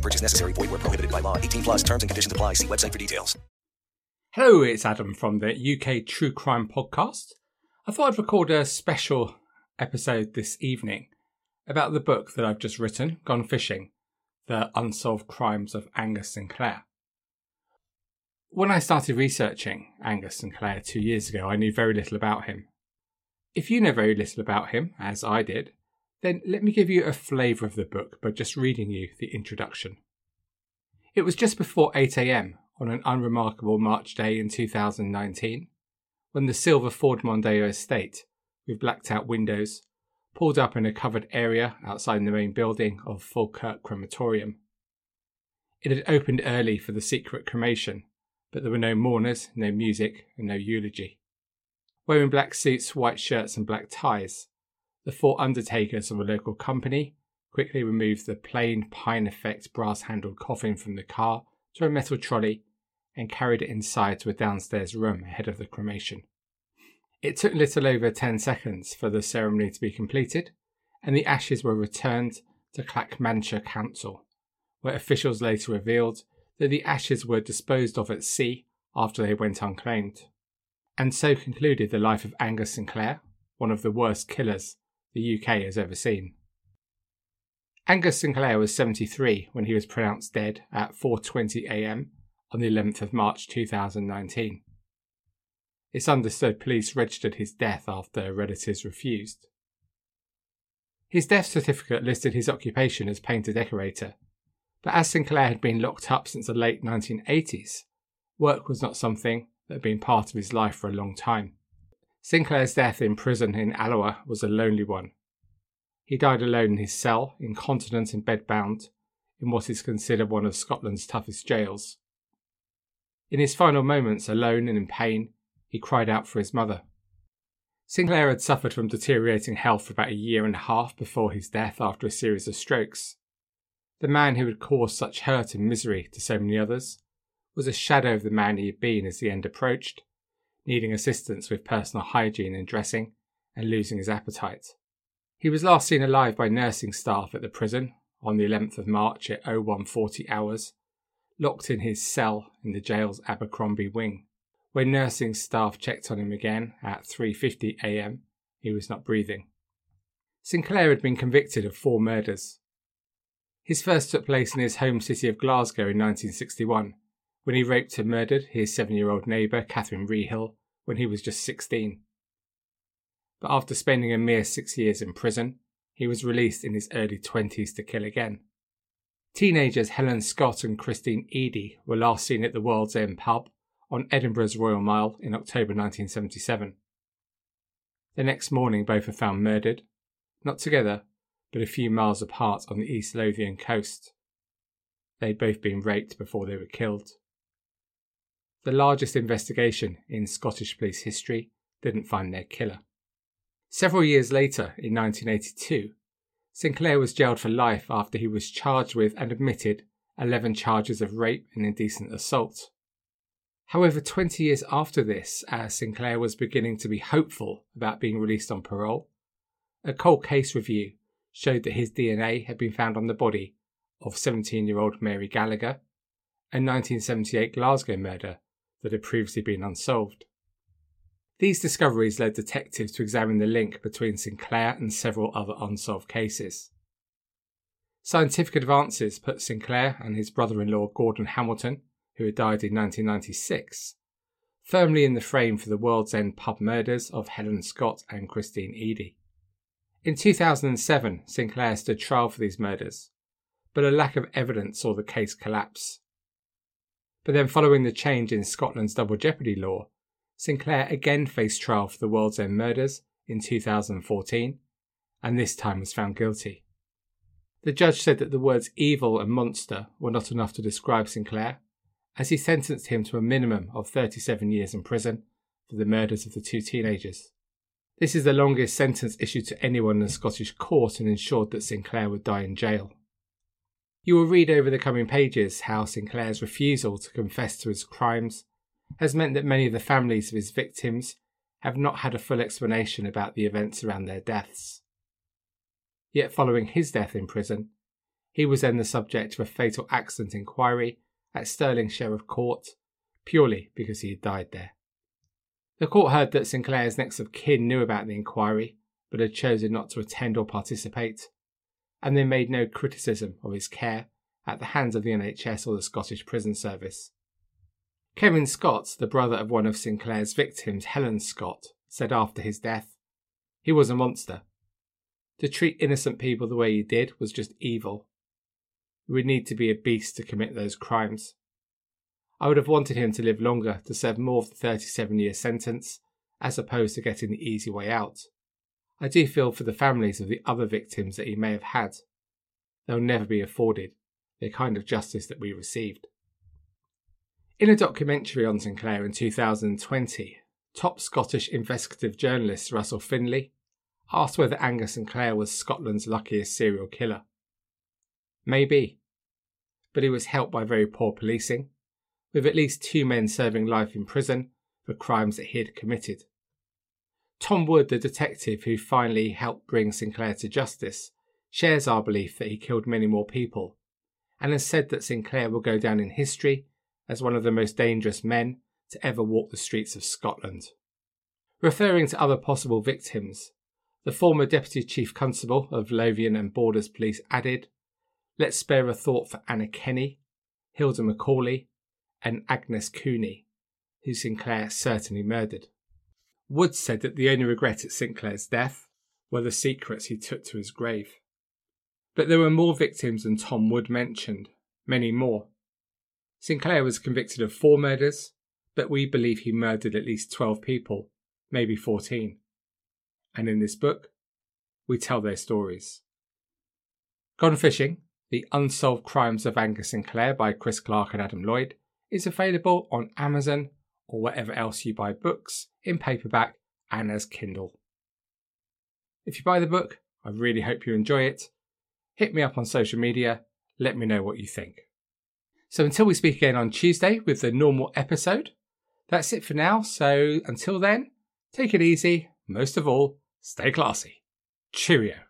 Purchase necessary. Void where prohibited by law. 18 plus terms and conditions apply. See website for details. Hello, it's Adam from the UK True Crime Podcast. I thought I'd record a special episode this evening about the book that I've just written, Gone Fishing The Unsolved Crimes of Angus Sinclair. When I started researching Angus Sinclair two years ago, I knew very little about him. If you know very little about him, as I did, then let me give you a flavour of the book by just reading you the introduction. It was just before 8am on an unremarkable March day in 2019 when the silver Ford Mondeo estate, with blacked out windows, pulled up in a covered area outside the main building of Falkirk Crematorium. It had opened early for the secret cremation, but there were no mourners, no music, and no eulogy. Wearing black suits, white shirts, and black ties, the four undertakers of a local company quickly removed the plain pine effect brass handled coffin from the car to a metal trolley and carried it inside to a downstairs room ahead of the cremation. It took little over 10 seconds for the ceremony to be completed, and the ashes were returned to Clackmannanshire Council, where officials later revealed that the ashes were disposed of at sea after they went unclaimed. And so concluded the life of Angus Sinclair, one of the worst killers the UK has ever seen. Angus Sinclair was 73 when he was pronounced dead at 4:20 a.m. on the 11th of March 2019. It's understood police registered his death after relatives refused. His death certificate listed his occupation as painter decorator, but as Sinclair had been locked up since the late 1980s, work was not something that had been part of his life for a long time. Sinclair's death in prison in Alloa was a lonely one. He died alone in his cell, incontinent and bedbound, in what is considered one of Scotland's toughest jails. In his final moments, alone and in pain, he cried out for his mother. Sinclair had suffered from deteriorating health for about a year and a half before his death after a series of strokes. The man who had caused such hurt and misery to so many others was a shadow of the man he had been as the end approached, needing assistance with personal hygiene and dressing, and losing his appetite. He was last seen alive by nursing staff at the prison on the 11th of March at 0140 hours, locked in his cell in the jail's Abercrombie wing. When nursing staff checked on him again at 3:50 a.m., he was not breathing. Sinclair had been convicted of four murders. His first took place in his home city of Glasgow in 1961, when he raped and murdered his seven-year-old neighbour Catherine Reehill when he was just 16. But after spending a mere six years in prison, he was released in his early 20s to kill again. Teenagers Helen Scott and Christine Eadie were last seen at the World's End pub on Edinburgh's Royal Mile in October 1977. The next morning, both were found murdered, not together, but a few miles apart on the East Lothian coast. They'd both been raped before they were killed. The largest investigation in Scottish police history didn't find their killer. Several years later, in 1982, Sinclair was jailed for life after he was charged with and admitted 11 charges of rape and indecent assault. However, 20 years after this, uh, as Sinclair was beginning to be hopeful about being released on parole, a cold case review showed that his DNA had been found on the body of 17 year old Mary Gallagher, a 1978 Glasgow murder that had previously been unsolved. These discoveries led detectives to examine the link between Sinclair and several other unsolved cases. Scientific advances put Sinclair and his brother in law Gordon Hamilton, who had died in 1996, firmly in the frame for the World's End pub murders of Helen Scott and Christine Eadie. In 2007, Sinclair stood trial for these murders, but a lack of evidence saw the case collapse. But then, following the change in Scotland's double jeopardy law, Sinclair again faced trial for the World's End murders in 2014, and this time was found guilty. The judge said that the words evil and monster were not enough to describe Sinclair, as he sentenced him to a minimum of 37 years in prison for the murders of the two teenagers. This is the longest sentence issued to anyone in a Scottish court and ensured that Sinclair would die in jail. You will read over the coming pages how Sinclair's refusal to confess to his crimes has meant that many of the families of his victims have not had a full explanation about the events around their deaths. Yet, following his death in prison, he was then the subject of a fatal accident inquiry at Stirling Sheriff Court purely because he had died there. The court heard that Sinclair's next of kin knew about the inquiry but had chosen not to attend or participate, and they made no criticism of his care at the hands of the NHS or the Scottish Prison Service. Kevin Scott, the brother of one of Sinclair's victims, Helen Scott, said after his death, He was a monster. To treat innocent people the way he did was just evil. You would need to be a beast to commit those crimes. I would have wanted him to live longer to serve more of the 37 year sentence, as opposed to getting the easy way out. I do feel for the families of the other victims that he may have had. They'll never be afforded the kind of justice that we received. In a documentary on Sinclair in 2020, top Scottish investigative journalist Russell Findlay asked whether Angus Sinclair was Scotland's luckiest serial killer. Maybe, but he was helped by very poor policing, with at least two men serving life in prison for crimes that he had committed. Tom Wood, the detective who finally helped bring Sinclair to justice, shares our belief that he killed many more people, and has said that Sinclair will go down in history as one of the most dangerous men to ever walk the streets of Scotland. Referring to other possible victims, the former Deputy Chief Constable of Lothian and Borders Police added, Let's spare a thought for Anna Kenny, Hilda McAulay, and Agnes Cooney, who Sinclair certainly murdered. Wood said that the only regret at Sinclair's death were the secrets he took to his grave. But there were more victims than Tom Wood mentioned, many more. Sinclair was convicted of four murders, but we believe he murdered at least 12 people, maybe 14. And in this book, we tell their stories. Gone Fishing, The Unsolved Crimes of Angus Sinclair by Chris Clark and Adam Lloyd, is available on Amazon or wherever else you buy books in paperback and as Kindle. If you buy the book, I really hope you enjoy it. Hit me up on social media, let me know what you think. So until we speak again on Tuesday with the normal episode, that's it for now. So until then, take it easy. Most of all, stay classy. Cheerio.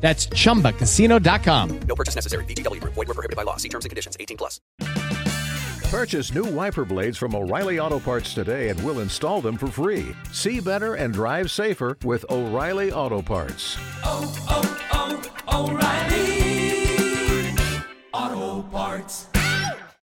That's chumbacasino.com. No purchase necessary. VGW Group. Void were prohibited by law. See terms and conditions. 18 plus. Purchase new wiper blades from O'Reilly Auto Parts today and we'll install them for free. See better and drive safer with O'Reilly Auto Parts. oh, oh, oh O'Reilly Auto Parts.